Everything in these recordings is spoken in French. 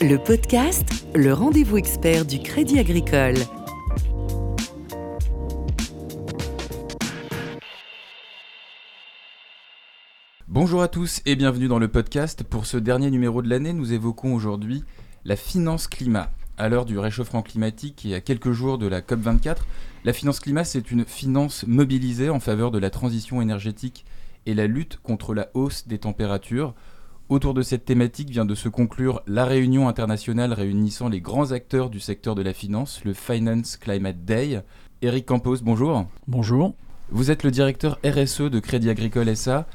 Le podcast, le rendez-vous expert du Crédit Agricole. Bonjour à tous et bienvenue dans le podcast. Pour ce dernier numéro de l'année, nous évoquons aujourd'hui la finance climat. À l'heure du réchauffement climatique et à quelques jours de la COP24, la finance climat, c'est une finance mobilisée en faveur de la transition énergétique et la lutte contre la hausse des températures. Autour de cette thématique vient de se conclure la réunion internationale réunissant les grands acteurs du secteur de la finance, le Finance Climate Day. Eric Campos, bonjour. Bonjour. Vous êtes le directeur RSE de Crédit Agricole SA.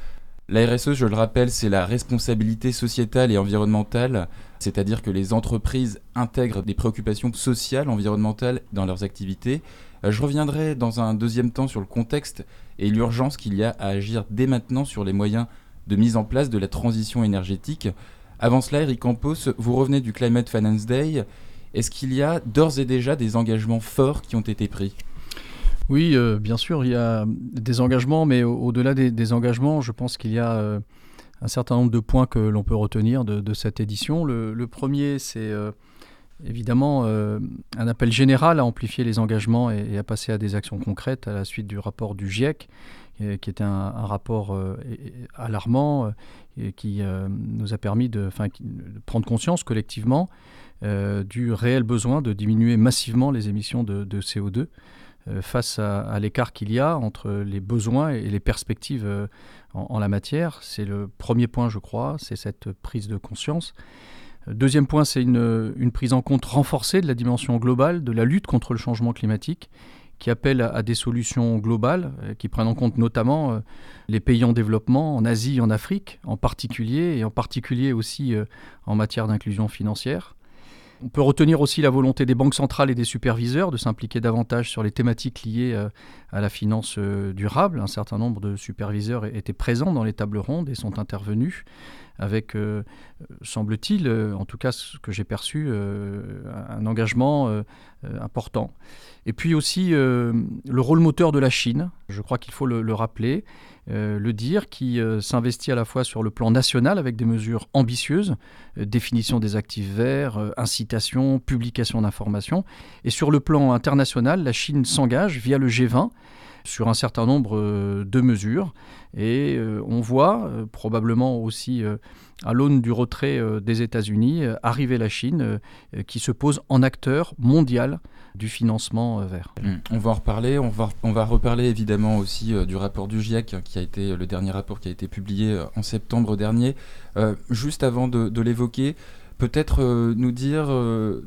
La RSE, je le rappelle, c'est la responsabilité sociétale et environnementale, c'est-à-dire que les entreprises intègrent des préoccupations sociales, environnementales dans leurs activités. Euh, je reviendrai dans un deuxième temps sur le contexte et l'urgence qu'il y a à agir dès maintenant sur les moyens de mise en place de la transition énergétique. Avant cela, Eric Campos, vous revenez du Climate Finance Day. Est-ce qu'il y a d'ores et déjà des engagements forts qui ont été pris? Oui, euh, bien sûr, il y a des engagements, mais au-delà des, engagements, je pense qu'il y a euh, un certain nombre de points que l'on peut retenir de, cette édition. Le, premier, c'est euh, évidemment un appel général à amplifier les engagements et, à passer à des actions concrètes à la suite du rapport du GIEC, qui était un, rapport alarmant et qui nous a permis de, prendre conscience collectivement du réel besoin de diminuer massivement les émissions de, de CO2. Euh, face à, l'écart qu'il y a entre les besoins et les perspectives euh, en, la matière. C'est le premier point, je crois, c'est cette prise de conscience. Euh, deuxième point, c'est une, prise en compte renforcée de la dimension globale de la lutte contre le changement climatique, qui appelle à, des solutions globales, qui prennent en compte notamment les pays en développement, en Asie, en Afrique en particulier, et en particulier aussi en matière d'inclusion financière. On peut retenir aussi la volonté des banques centrales et des superviseurs de s'impliquer davantage sur les thématiques liées euh, à la finance euh, durable. Un certain nombre de superviseurs étaient présents dans les tables rondes et sont intervenus avec, euh, semble-t-il, en tout cas ce que j'ai perçu, un engagement important. Et puis aussi le rôle moteur de la Chine, je crois qu'il faut le rappeler. Euh, le dire, qui euh, s'investit à la fois sur le plan national avec des mesures ambitieuses, euh, définition des actifs verts, incitation, publication d'informations, et sur le plan international, la Chine s'engage via le G20 sur un certain nombre de mesures. Et on voit probablement aussi à l'aune du retrait des États-Unis arriver la Chine qui se pose en acteur mondial du financement euh, vert. Mmh. On va en reparler, on va, on va reparler évidemment aussi euh, du rapport du GIEC, qui a été le dernier rapport qui a été publié euh, en septembre dernier. juste avant de, l'évoquer, peut-être nous dire,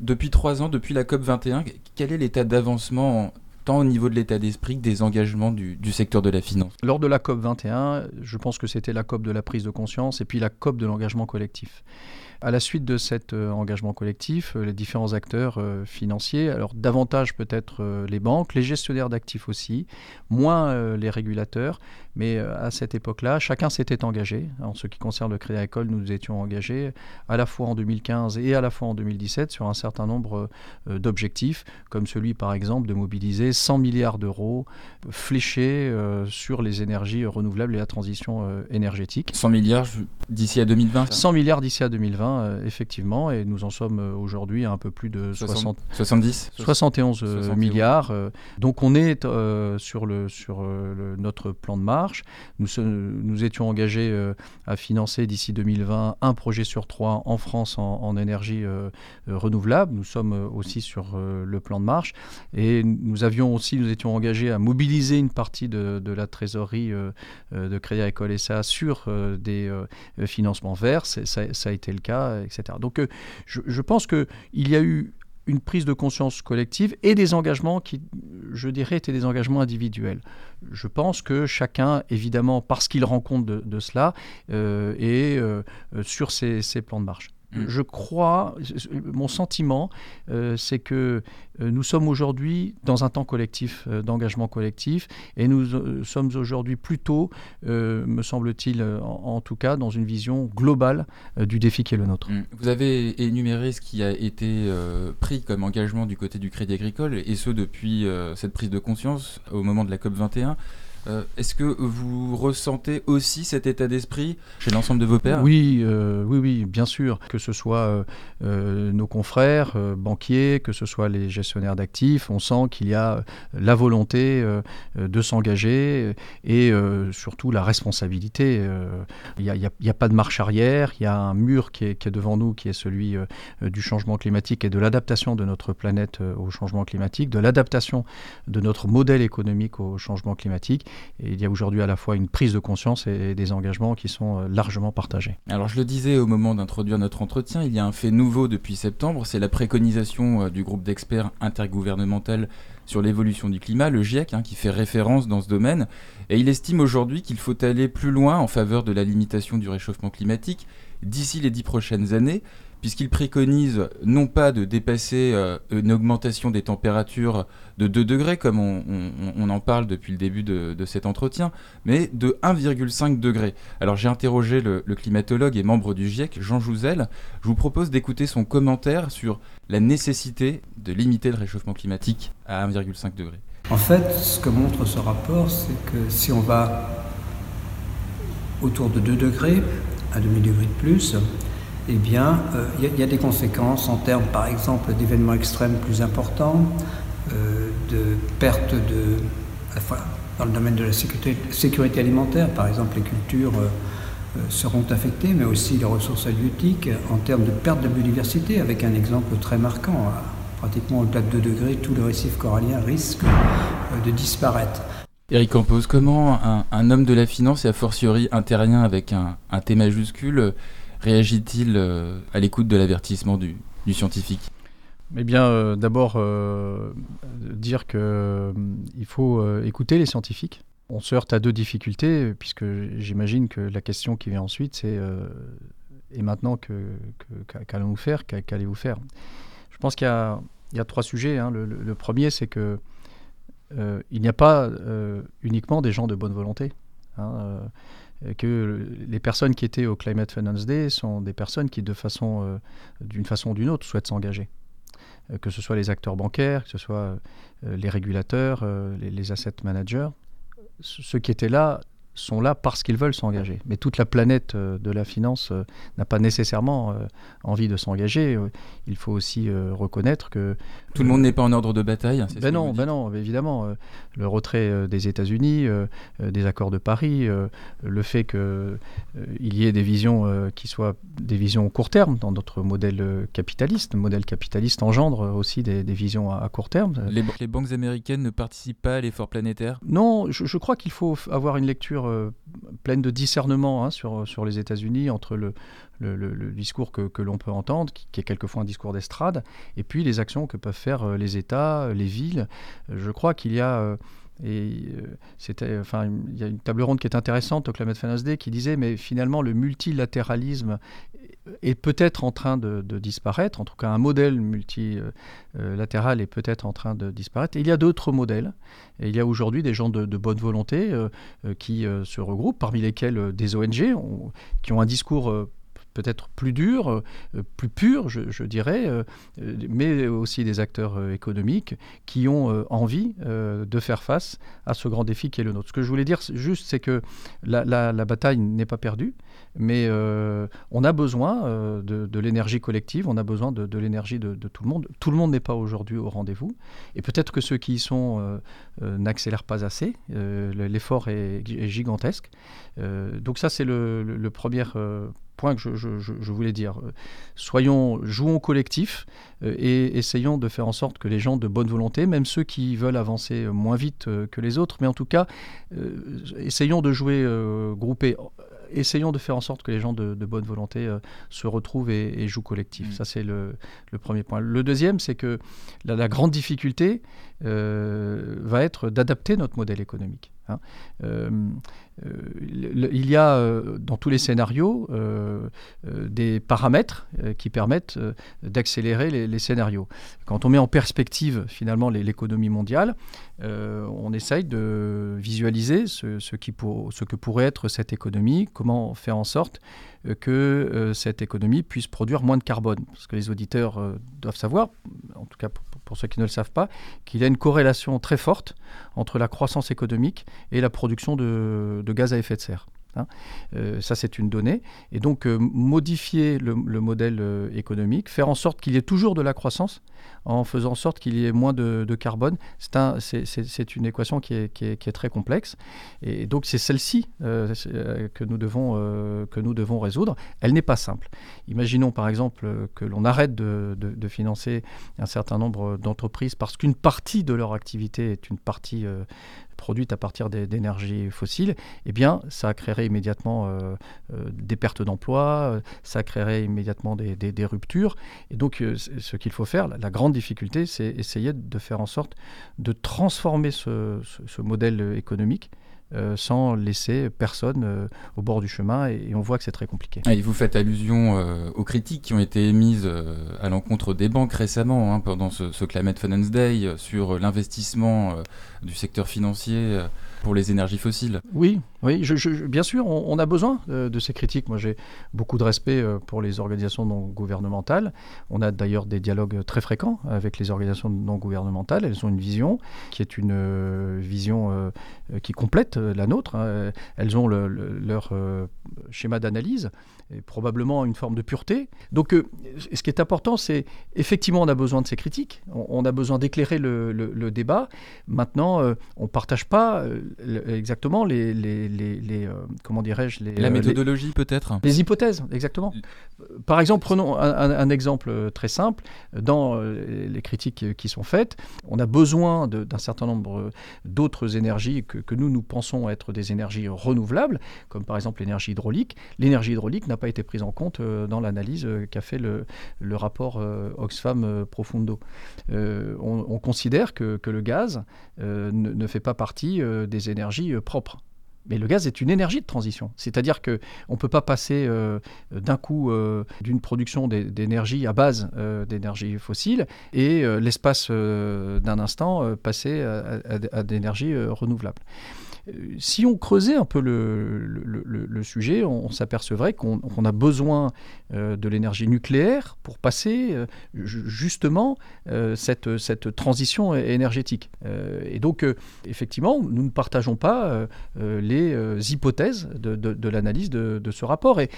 depuis trois ans, depuis la COP 21, quel est l'état d'avancement tant au niveau de l'état d'esprit que des engagements du, du, secteur de la finance Lors de la COP 21, je pense que c'était la COP de la prise de conscience et puis la COP de l'engagement collectif. À la suite de cet euh, engagement collectif, euh, les différents acteurs euh, financiers, alors davantage peut-être les banques, les gestionnaires d'actifs aussi, moins les régulateurs, mais à cette époque-là, chacun s'était engagé. En ce qui concerne le Crédit Agricole, nous nous étions engagés à la fois en 2015 et à la fois en 2017 sur un certain nombre d'objectifs, comme celui par exemple de mobiliser 100 milliards d'euros fléchés sur les énergies renouvelables et la transition énergétique. 100 milliards d'ici à 2020 100 milliards d'ici à 2020 euh, effectivement, et nous en sommes euh, aujourd'hui à un peu plus de 60, 70 71, milliards. Euh. donc on est sur, le, sur notre plan de marche. Nous, nous étions engagés à financer d'ici 2020 un projet sur trois en France en, énergie renouvelable. Nous sommes aussi sur le plan de marche. Et nous avions aussi, nous étions engagés à mobiliser une partie de, la trésorerie de Crédit Agricole SA sur des financements verts. Ça, ça, a été le cas etc. Donc euh, je, pense qu'il y a eu une prise de conscience collective et des engagements qui, je dirais, étaient des engagements individuels. Je pense que chacun, évidemment, parce qu'il rend compte de, cela, euh, est euh, sur ses, plans de marche. Mm. Je crois, mon sentiment, euh, c'est que euh, nous sommes aujourd'hui dans un temps collectif, euh, d'engagement collectif, et nous sommes aujourd'hui plutôt, me semble-t-il, en, tout cas, dans une vision globale du défi qui est le nôtre. Mm. Vous avez énuméré ce qui a été pris comme engagement du côté du Crédit Agricole, et ce depuis cette prise de conscience au moment de la COP 21. Euh, est-ce que vous ressentez aussi cet état d'esprit chez l'ensemble de vos pairs Oui, oui, oui, bien sûr. Que ce soit nos confrères banquiers, que ce soit les gestionnaires d'actifs, on sent qu'il y a la volonté de s'engager et surtout la responsabilité. Il n'y a, pas de marche arrière, il y a un mur qui est devant nous, qui est celui du changement climatique et de l'adaptation de notre planète au changement climatique, de l'adaptation de notre modèle économique au changement climatique. Il y a aujourd'hui à la fois une prise de conscience et des engagements qui sont euh, largement partagés. Alors je le disais au moment d'introduire notre entretien, il y a un fait nouveau depuis septembre, c'est la préconisation euh, du groupe d'experts intergouvernemental sur l'évolution du climat, le GIEC, hein, qui fait référence dans ce domaine. Et il estime aujourd'hui qu'il faut aller plus loin en faveur de la limitation du réchauffement climatique d'ici les dix prochaines années puisqu'il préconise non pas de dépasser euh, une augmentation des températures de 2 degrés, comme on, en parle depuis le début de, cet entretien, mais de 1,5 degré. Alors j'ai interrogé le, climatologue et membre du GIEC, Jean Jouzel. Je vous propose d'écouter son commentaire sur la nécessité de limiter le réchauffement climatique à 1,5 degré. En fait, ce que montre ce rapport, c'est que si on va autour de 2 degrés, à demi-degré de plus, eh bien, il euh, y, a des conséquences en termes, par exemple, d'événements extrêmes plus importants, euh, de perte de, dans le domaine de la sécurité, alimentaire, par exemple, les cultures euh, seront affectées, mais aussi les ressources halieutiques, en termes de perte de biodiversité, avec un exemple très marquant. pratiquement au-delà de 2 degrés, tout le récif corallien risque de disparaître. Eric Campos, comment un, homme de la finance, et a fortiori un terrien avec un, T majuscule, réagit-il euh, à l'écoute de l'avertissement du, scientifique? Eh bien, euh, d'abord, euh, dire qu'il faut écouter les scientifiques. On se heurte à deux difficultés, puisque j'imagine que la question qui vient ensuite, c'est et maintenant, qu'allons-nous faire Qu'allez-vous faire? Je pense qu'il y, a trois sujets. Hein. Le, premier, c'est que il n'y a pas uniquement des gens de bonne volonté. Hein. Euh, que les personnes qui étaient au Climate Finance Day sont des personnes qui, euh, d'une façon ou d'une autre, souhaitent s'engager. Euh, que ce soit les acteurs bancaires, que ce soit les régulateurs, les, les asset managers. Ceux qui étaient là sont là parce qu'ils veulent s'engager. Mais toute la planète euh, de la finance euh, n'a pas nécessairement euh, envie de s'engager. Il faut aussi reconnaître que... Tout le monde n'est pas en ordre de bataille. Ben non, ben non, évidemment. le retrait des États-Unis, des accords de Paris, le fait qu'il y ait des visions qui soient des visions court terme dans notre modèle capitaliste. Le modèle capitaliste engendre aussi des, visions à, court terme. Les, banques américaines ne participent pas à l'effort planétaire? Non, je crois qu'il faut avoir une lecture euh, pleine de discernement hein, sur, sur les États-Unis entre le, le, discours que, que l'on peut entendre, qui, est quelquefois un discours d'estrade, et puis les actions que peuvent faire euh, les États, les villes. Je crois qu'il y a... Euh, et c'était, enfin, il y a une table ronde qui est intéressante au Climate Day qui disait, mais finalement, le multilatéralisme est peut-être en train de, disparaître, en tout cas un modèle multilatéral est peut-être en train de disparaître. Il y a d'autres modèles. Il y a aujourd'hui des gens de, bonne volonté euh, euh, qui euh, se regroupent, parmi lesquels des ONG qui ont un discours peut-être plus dur, plus pur, je, dirais, mais aussi des acteurs économiques qui ont envie de faire face à ce grand défi qui est le nôtre. Ce que je voulais dire juste, c'est que la bataille n'est pas perdue. Mais euh, on a besoin euh, de, l'énergie collective, on a besoin de, l'énergie de, tout le monde. Tout le monde n'est pas aujourd'hui au rendez-vous. Et peut-être que ceux qui y sont euh, n'accélèrent pas assez. L'effort est, gigantesque. donc ça, c'est le, premier point que je, voulais dire. Soyons, jouons collectif et essayons de faire en sorte que les gens de bonne volonté, même ceux qui veulent avancer moins vite que les autres, mais en tout cas, essayons de jouer groupés essayons de faire en sorte que les gens de, bonne volonté euh, se retrouvent et, jouent collectif. Mm. Ça, c'est le, premier point. Le deuxième, c'est que la, grande difficulté euh, va être d'adapter notre modèle économique. Hein. Euh, il y a dans tous les scénarios des paramètres qui permettent d'accélérer les, scénarios. Quand on met en perspective finalement l'économie mondiale, on essaye de visualiser ce, que pourrait être cette économie, comment faire en sorte que cette économie puisse produire moins de carbone. Parce que les auditeurs doivent savoir, en tout cas pour ceux qui ne le savent pas, qu'il y a une corrélation très forte entre la croissance économique et la production de gaz à effet de serre. Hein. Euh, ça, c'est une donnée. Et donc, euh, modifier le, modèle euh, économique, faire en sorte qu'il y ait toujours de la croissance, en faisant en sorte qu'il y ait moins de, carbone, c'est une équation qui est, très complexe. Et donc, c'est celle-ci que, nous devons résoudre. Elle n'est pas simple. Imaginons, par exemple, que l'on arrête de, financer un certain nombre d'entreprises parce qu'une partie de leur activité est une partie produite à partir d'énergies fossiles, eh bien, ça créerait immédiatement euh, euh, des pertes d'emplois, euh, ça créerait immédiatement des, ruptures. Et donc, ce qu'il faut faire, la, grande difficulté, c'est essayer de faire en sorte de transformer ce modèle économique euh, sans laisser personne euh, au bord du chemin et, on voit que c'est très compliqué. Et vous faites allusion euh, aux critiques qui ont été émises à l'encontre des banques récemment hein, pendant ce, ce, Climate Finance Day sur l'investissement du secteur financier pour les énergies fossiles. Oui, oui bien sûr, on, a besoin de, ces critiques. Moi, j'ai beaucoup de respect pour les organisations non gouvernementales. On a d'ailleurs des dialogues très fréquents avec les organisations non gouvernementales. Elles ont une vision qui est une vision qui complète euh, la nôtre. Hein. Elles ont leur euh, schéma d'analyse et probablement une forme de pureté. Donc, euh, ce qui est important, c'est effectivement, on a besoin de ces critiques, on, a besoin d'éclairer le, débat. Maintenant, on ne partage pas exactement les, comment dirais-je, la méthodologie peut-être? Les hypothèses, exactement. Par exemple, prenons un, exemple très simple. Dans les critiques qui sont faites, on a besoin d'un certain nombre d'autres énergies que, que nous nous pensons être des énergies renouvelables, comme par exemple l'énergie hydraulique. L'énergie hydraulique n'a pas été prise en compte euh, dans l'analyse euh, qu'a fait le, rapport euh, Oxfam Profundo. On, considère que, le gaz ne, fait pas partie des énergies propres. Mais le gaz est une énergie de transition. C'est-à-dire qu'on ne peut pas passer d'un coup d'une production d'énergie à base d'énergie fossile et l'espace d'un instant passer à, à, à d'énergie renouvelable si on creusait un peu le, sujet, on, s'apercevrait qu'on a besoin euh, de l'énergie nucléaire pour passer euh, justement euh, cette, cette, transition énergétique. et donc, effectivement, nous ne partageons pas les hypothèses de, l'analyse de, ce rapport. Et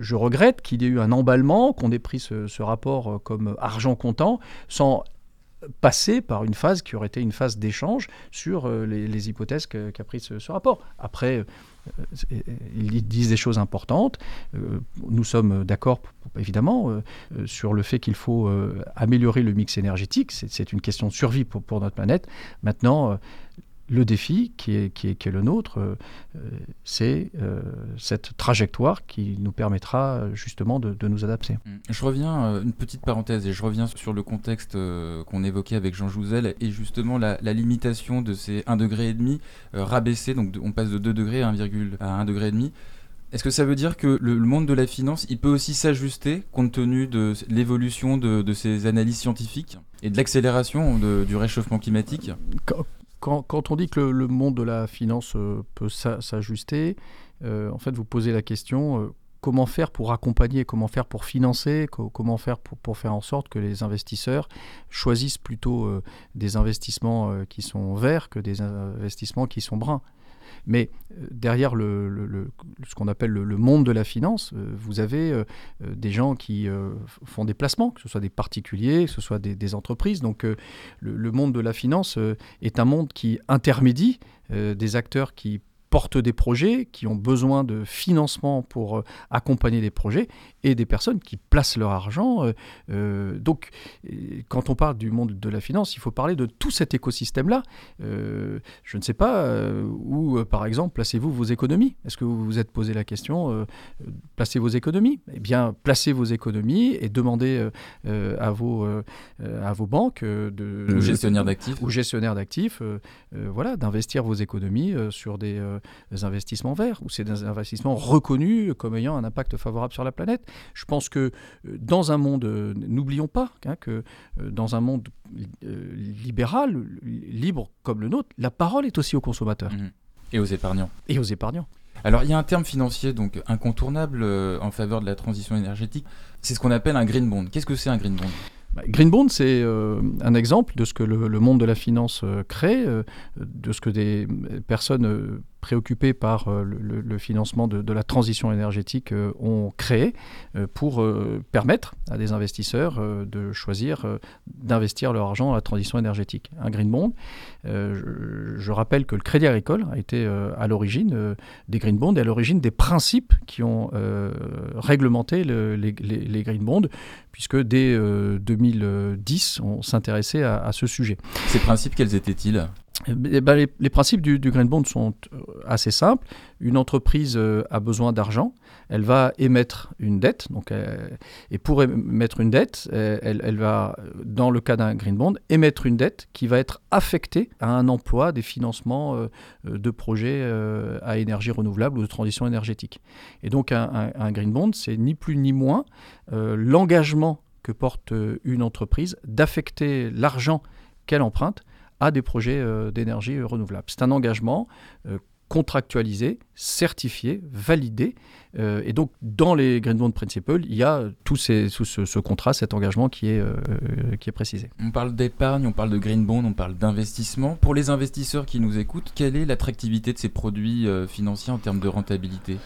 je regrette qu'il y ait eu un emballement, qu'on ait pris ce, ce rapport comme argent comptant, sans passer par une phase qui aurait été une phase d'échange sur euh, les, hypothèses qu'a pris ce, rapport. Après, euh, euh, ils disent des choses importantes. nous sommes d'accord, évidemment, sur le fait qu'il faut améliorer le mix énergétique. C'est une question de survie pour, pour notre planète. Maintenant, le défi qui est, qui est, qui est le nôtre, euh, c'est euh, cette trajectoire qui nous permettra justement de, nous adapter. Je reviens, euh, une petite parenthèse, et je reviens sur le contexte qu'on évoquait avec Jean Jouzel, et justement la, limitation de ces 1,5 degré rabaissé, donc on passe de 2 degrés à 1, à 1 degré et demi. Est-ce que ça veut dire que le, monde de la finance, il peut aussi s'ajuster compte tenu de l'évolution de, de, ces analyses scientifiques et de l'accélération du réchauffement climatique? Quand, on dit que le, monde de la finance euh, peut s'ajuster, euh, en fait, vous posez la question euh, comment faire pour accompagner, comment faire pour financer, comment faire pour, faire en sorte que les investisseurs choisissent plutôt des investissements qui sont verts que des investissements qui sont bruns. Mais euh, derrière le, ce qu'on appelle le, monde de la finance, euh, vous avez euh, des gens qui font des placements, que ce soit des particuliers, que ce soit des, entreprises. Donc le, monde de la finance est un monde qui intermédie des acteurs qui portent des projets, qui ont besoin de financement pour accompagner des projets, et des personnes qui placent leur argent. Euh, euh, donc, quand on parle du monde de la finance, il faut parler de tout cet écosystème-là. je ne sais pas où, par exemple, placez-vous vos économies. Est-ce que vous vous êtes posé la question, placez vos économies? Eh bien, placez vos économies et demandez à, vos, à vos banques de, ou gestionnaires d'actifs, ou gestionnaires d'actifs, voilà, d'investir vos économies sur des des investissements verts, ou c'est des investissements reconnus comme ayant un impact favorable sur la planète. Je pense que euh, dans un monde, euh, n'oublions pas hein, que euh, dans un monde libéral, libre comme le nôtre, la parole est aussi aux consommateurs. Mmh. Et aux épargnants. Et aux épargnants. Alors il y a un terme financier donc incontournable en faveur de la transition énergétique, c'est ce qu'on appelle un green bond. Qu'est-ce que c'est un green bond? Bah, Green Bond, c'est euh, un exemple de ce que le, monde de la finance euh, crée, euh, de ce que des personnes préoccupés par euh, le, financement de, la transition énergétique euh, ont créé euh, pour permettre à des investisseurs de choisir d'investir leur argent dans la transition énergétique. Un green bond, je, rappelle que le Crédit Agricole a été à l'origine des green bonds et à l'origine des principes qui ont réglementé les, green bonds, puisque dès 2010, on s'intéressait à ce sujet. Ces principes, quels étaient-ils? Eh ben, les, principes du, Green Bond sont euh, assez simples. Une entreprise euh, a besoin d'argent, elle va émettre une dette, donc, euh, et pour émettre une dette, elle, va, dans le cas d'un Green Bond, émettre une dette qui va être affectée à un emploi des financements de projets à énergie renouvelable ou de transition énergétique. Et donc un, un Green Bond, c'est ni plus ni moins l'engagement que porte une entreprise d'affecter l'argent qu'elle emprunte à des projets euh, d'énergie renouvelable. C'est un engagement euh, contractualisé, certifié, validé. Euh, et donc, dans les Green Bond Principles, il y a tout, ces, ce, contrat, cet engagement qui est, qui est précisé. On parle d'épargne, on parle de Green Bond, on parle d'investissement. Pour les investisseurs qui nous écoutent, quelle est l'attractivité de ces produits financiers en termes de rentabilité?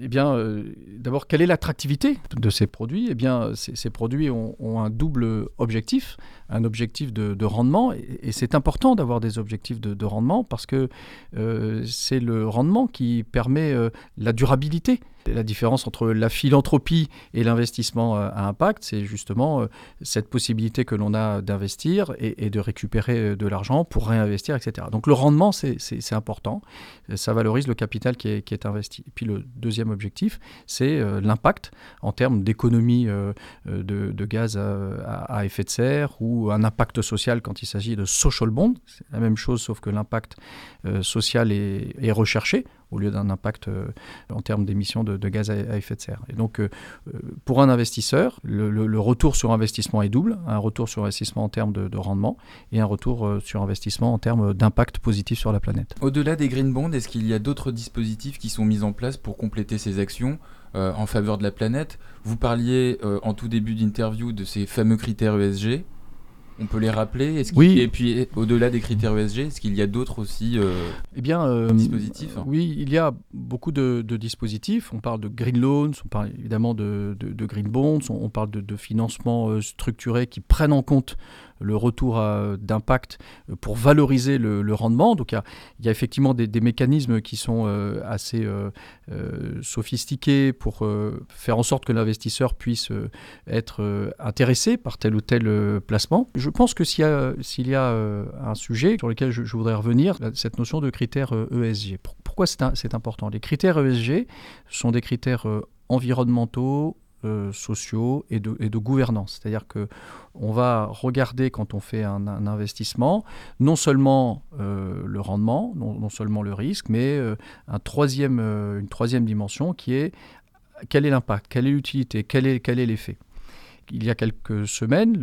Eh bien, euh, d'abord, quelle est l'attractivité de ces produits? Eh bien, ces, produits ont, un double objectif, un objectif de, rendement, et, c'est important d'avoir des objectifs de, rendement parce que euh, le rendement qui permet euh, la durabilité la différence entre la philanthropie et l'investissement euh, à impact, c'est justement euh, cette possibilité que l'on a d'investir et, de récupérer euh, de l'argent pour réinvestir, etc. Donc le rendement, c'est important. Ça valorise le capital qui est, investi. Et puis le deuxième objectif, c'est l'impact en termes d'économie de, gaz à, effet de serre ou un impact social quand il s'agit de social bond. C'est la même chose, sauf que l'impact social est recherché au lieu d'un impact euh, en termes d'émissions de, gaz à, effet de serre. Et donc, euh, euh, pour un investisseur, le, retour sur investissement est double, un retour sur investissement en termes de, rendement et un retour sur investissement en termes d'impact positif sur la planète. Au-delà des green bonds, est-ce qu'il y a d'autres dispositifs qui sont mis en place pour compléter ces actions en faveur de la planète? Vous parliez en tout début d'interview de ces fameux critères ESG. On peut les rappeler Oui. Et puis, au-delà des critères ESG, est-ce qu'il y a d'autres aussi euh, eh bien, euh, dispositifs Oui, il y a beaucoup de, dispositifs. On parle de green loans, on parle évidemment de, green bonds, on, parle de, financements euh, structurés qui prennent en compte le retour d'impact pour valoriser le, rendement. Donc il y a, effectivement des, mécanismes qui sont assez sophistiqués pour faire en sorte que l'investisseur puisse être intéressé par tel ou tel placement. Je pense que s'il y a, euh, un sujet sur lequel je, voudrais revenir, cette notion de critères ESG. Euh, e pourquoi c'est, important? Les critères ESG sont des critères euh, sociaux et de, gouvernance. C'est-à-dire que on va regarder quand on fait un, investissement non seulement le rendement, non, seulement le risque, mais un troisième, une troisième dimension qui est quel est l'impact, quelle est l'utilité, quel est, quel est l'effet il y a quelques semaines,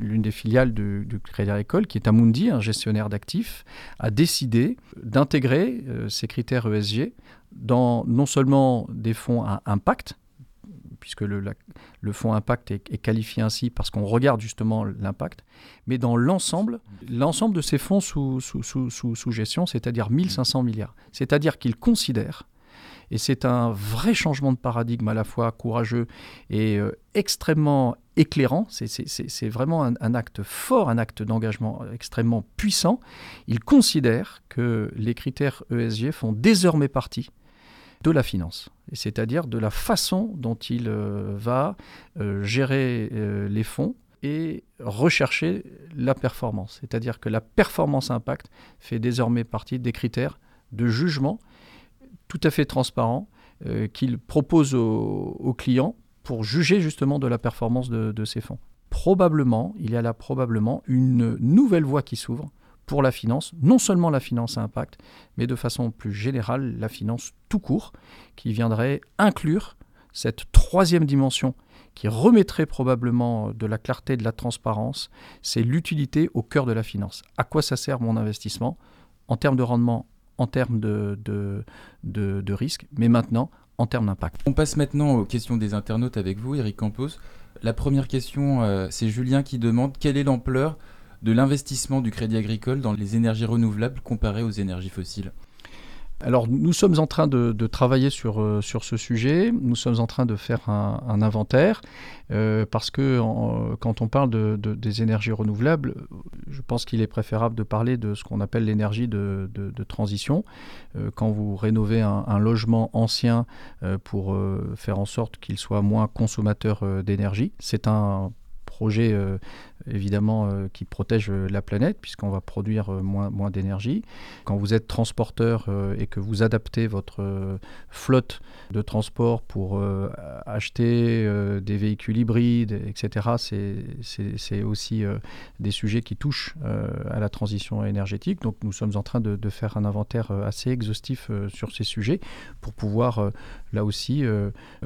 l'une des filiales du, Crédit Agricole, qui est Amundi, un gestionnaire d'actifs, a décidé d'intégrer euh, ces critères ESG dans non seulement des fonds à impact, puisque le, fonds impact est, qualifié ainsi parce qu'on regarde justement l'impact, mais dans l'ensemble, l'ensemble de ces fonds sous, sous, sous, sous gestion, c'est-à-dire 1500 milliards. C'est-à-dire qu'ils considèrent et c'est un vrai changement de paradigme à la fois courageux et euh, extrêmement éclairant. C'est vraiment un, acte fort, un acte d'engagement extrêmement puissant. Il considère que les critères ESG font désormais partie de la finance, c'est-à-dire de la façon dont il euh, va euh, gérer les fonds et rechercher la performance. C'est-à-dire que la performance impact fait désormais partie des critères de jugement tout à fait transparent euh, qu'il propose aux, clients pour juger justement de la performance de, ces fonds. Probablement, il y a là probablement une nouvelle voie qui s'ouvre pour la finance, non seulement la finance à impact, mais de façon plus générale la finance tout court, qui viendrait inclure cette troisième dimension qui remettrait probablement de la clarté, de la transparence, c'est l'utilité au cœur de la finance. À quoi ça sert mon investissement en termes de rendement en termes de, risque, mais maintenant en termes d'impact? On passe maintenant aux questions des internautes avec vous, Eric Campos. La première question, euh, c'est Julien qui demande quelle est l'ampleur de l'investissement du Crédit Agricole dans les énergies renouvelables comparé aux énergies fossiles alors nous sommes en train de, travailler sur, euh, sur ce sujet, nous sommes en train de faire un, inventaire, euh, parce que quand on parle de, des énergies renouvelables, je pense qu'il est préférable de parler de ce qu'on appelle l'énergie de, transition. Euh, quand vous rénovez un, un logement ancien pour faire en sorte qu'il soit moins consommateur d'énergie, c'est un projet évidemment euh, qui protège euh, la planète puisqu'on va produire euh, moins, moins d'énergie. Quand vous êtes transporteur et que vous adaptez votre flotte de transport pour acheter des véhicules hybrides, etc., c'est aussi des sujets qui touchent à la transition énergétique. Donc nous sommes en train de faire un inventaire assez exhaustif sur ces sujets pour pouvoir là aussi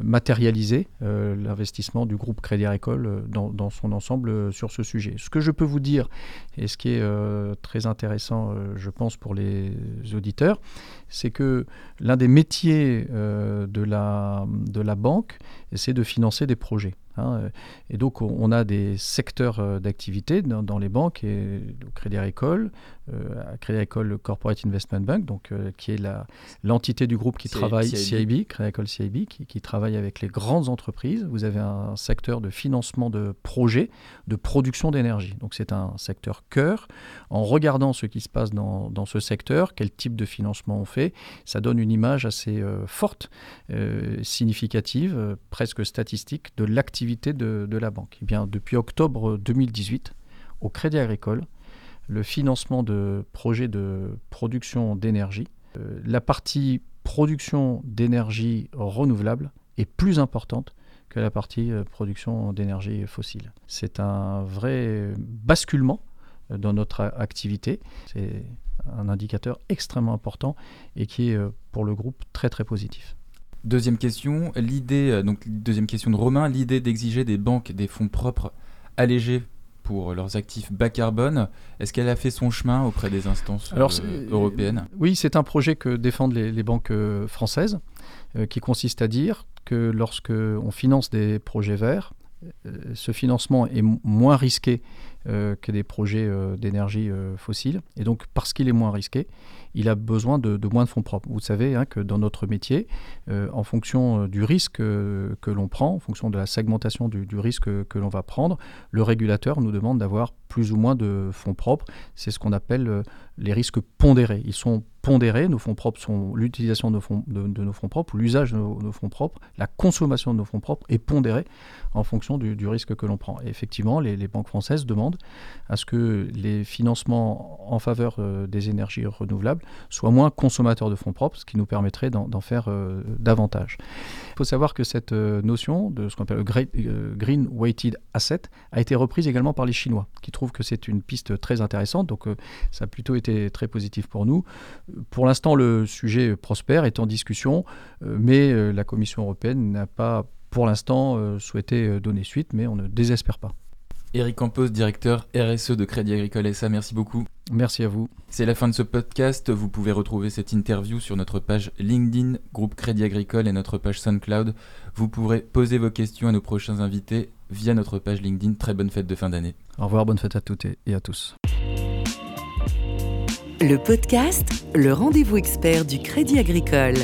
matérialiser l'investissement du groupe Crédit Agricole dans, dans son ensemble sur ce sujet. Ce que je peux vous dire, et ce qui est euh, très intéressant, euh, je pense, pour les auditeurs, c'est que l'un des métiers euh, de, la, de la banque, c'est de financer des projets. Hein. Et donc, on a des secteurs d'activité dans, les banques, et au Crédit Agricole, euh, Crédit Agricole Corporate Investment Bank, donc, euh, qui est l'entité du groupe qui travaille, CIB, Crédit Agricole CIB, qui, qui, travaille avec les grandes entreprises. Vous avez un secteur de financement de projets de production d'énergie. Donc c'est un secteur cœur. En regardant ce qui se passe dans, dans, ce secteur, quel type de financement on fait, ça donne une image assez euh, forte, significative, presque statistique de l'activité de, la banque. Eh bien, depuis octobre 2018, au Crédit Agricole, le financement de projets de production d'énergie. Euh, la partie production d'énergie renouvelable est plus importante que la partie euh, production d'énergie fossile. C'est un vrai basculement euh, dans notre activité. C'est un indicateur extrêmement important et qui est pour le groupe très très positif. Deuxième question, l'idée, donc deuxième question de Romain, l'idée d'exiger des banques des fonds propres allégés pour leurs actifs bas carbone. Est-ce qu'elle a fait son chemin auprès des instances euh, européennes? Oui, c'est un projet que défendent les, banques euh, françaises, euh, qui consiste à dire que lorsque on finance des projets verts, ce financement est moins risqué que des projets d'énergie fossile. Et donc, parce qu'il est moins risqué, il a besoin de, moins de fonds propres. Vous savez hein, que dans notre métier, euh, en fonction euh, du risque euh, que l'on prend, en fonction de la segmentation du, risque que l'on va prendre, le régulateur nous demande d'avoir plus ou moins de fonds propres. C'est ce qu'on appelle les risques pondérés. Ils sont pondérés, nos fonds propres sont l'utilisation de, nos fonds propres, l'usage de nos, fonds propres, la consommation de nos fonds propres est pondérée en fonction du, risque que l'on prend. Effectivement, les, banques françaises demandent à ce que les financements en faveur des énergies renouvelables soit moins consommateur de fonds propres, ce qui nous permettrait d'en faire euh, davantage. Il faut savoir que cette euh, notion de ce qu'on appelle le euh, Green Weighted Asset a été reprise également par les Chinois, qui trouvent que c'est une piste très intéressante. Donc ça a plutôt été très positif pour nous. Pour l'instant, le sujet prospère, est en discussion, mais la Commission européenne n'a pas pour l'instant souhaité donner suite, mais on ne désespère pas. Eric Campos, directeur RSE de Crédit Agricole SA, merci beaucoup. Merci à vous. C'est la fin de ce podcast. Vous pouvez retrouver cette interview sur notre page LinkedIn, groupe Crédit Agricole et notre page SoundCloud. Vous pourrez poser vos questions à nos prochains invités via notre page LinkedIn. Très bonne fête de fin d'année. Au revoir, bonne fête à toutes et à tous. Le podcast, le rendez-vous expert du Crédit Agricole.